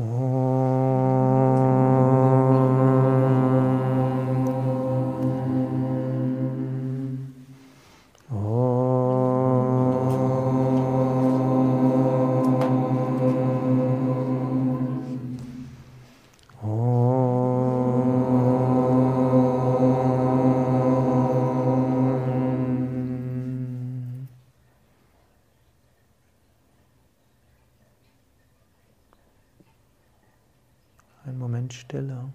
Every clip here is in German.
Oh. Ein Moment Stille.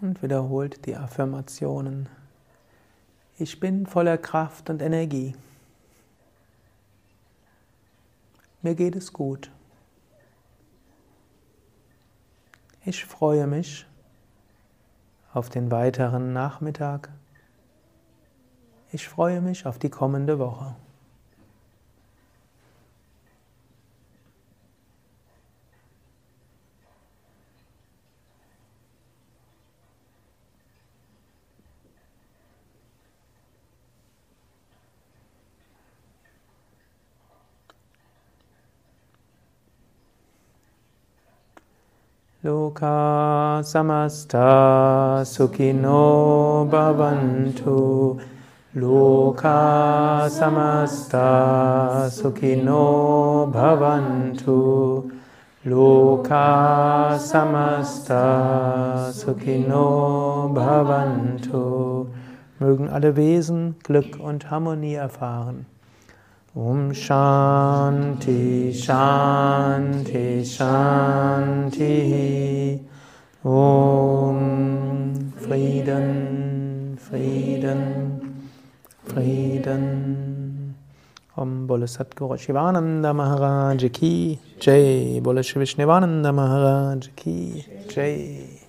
Und wiederholt die Affirmationen. Ich bin voller Kraft und Energie. Mir geht es gut. Ich freue mich auf den weiteren Nachmittag. Ich freue mich auf die kommende Woche. Loka samasta sukhino bhavantu. Loka samasta sukhino bhavantu. Loka samasta sukhino bhavantu. Mögen alle Wesen Glück und Harmonie erfahren. Om Shanti Shanti Shanti. Om Frieden Frieden Frieden Om Bole Satguru Shivananda Maharaj Ki. Jai Bole Shivishnivananda Maharaj Ki. Jai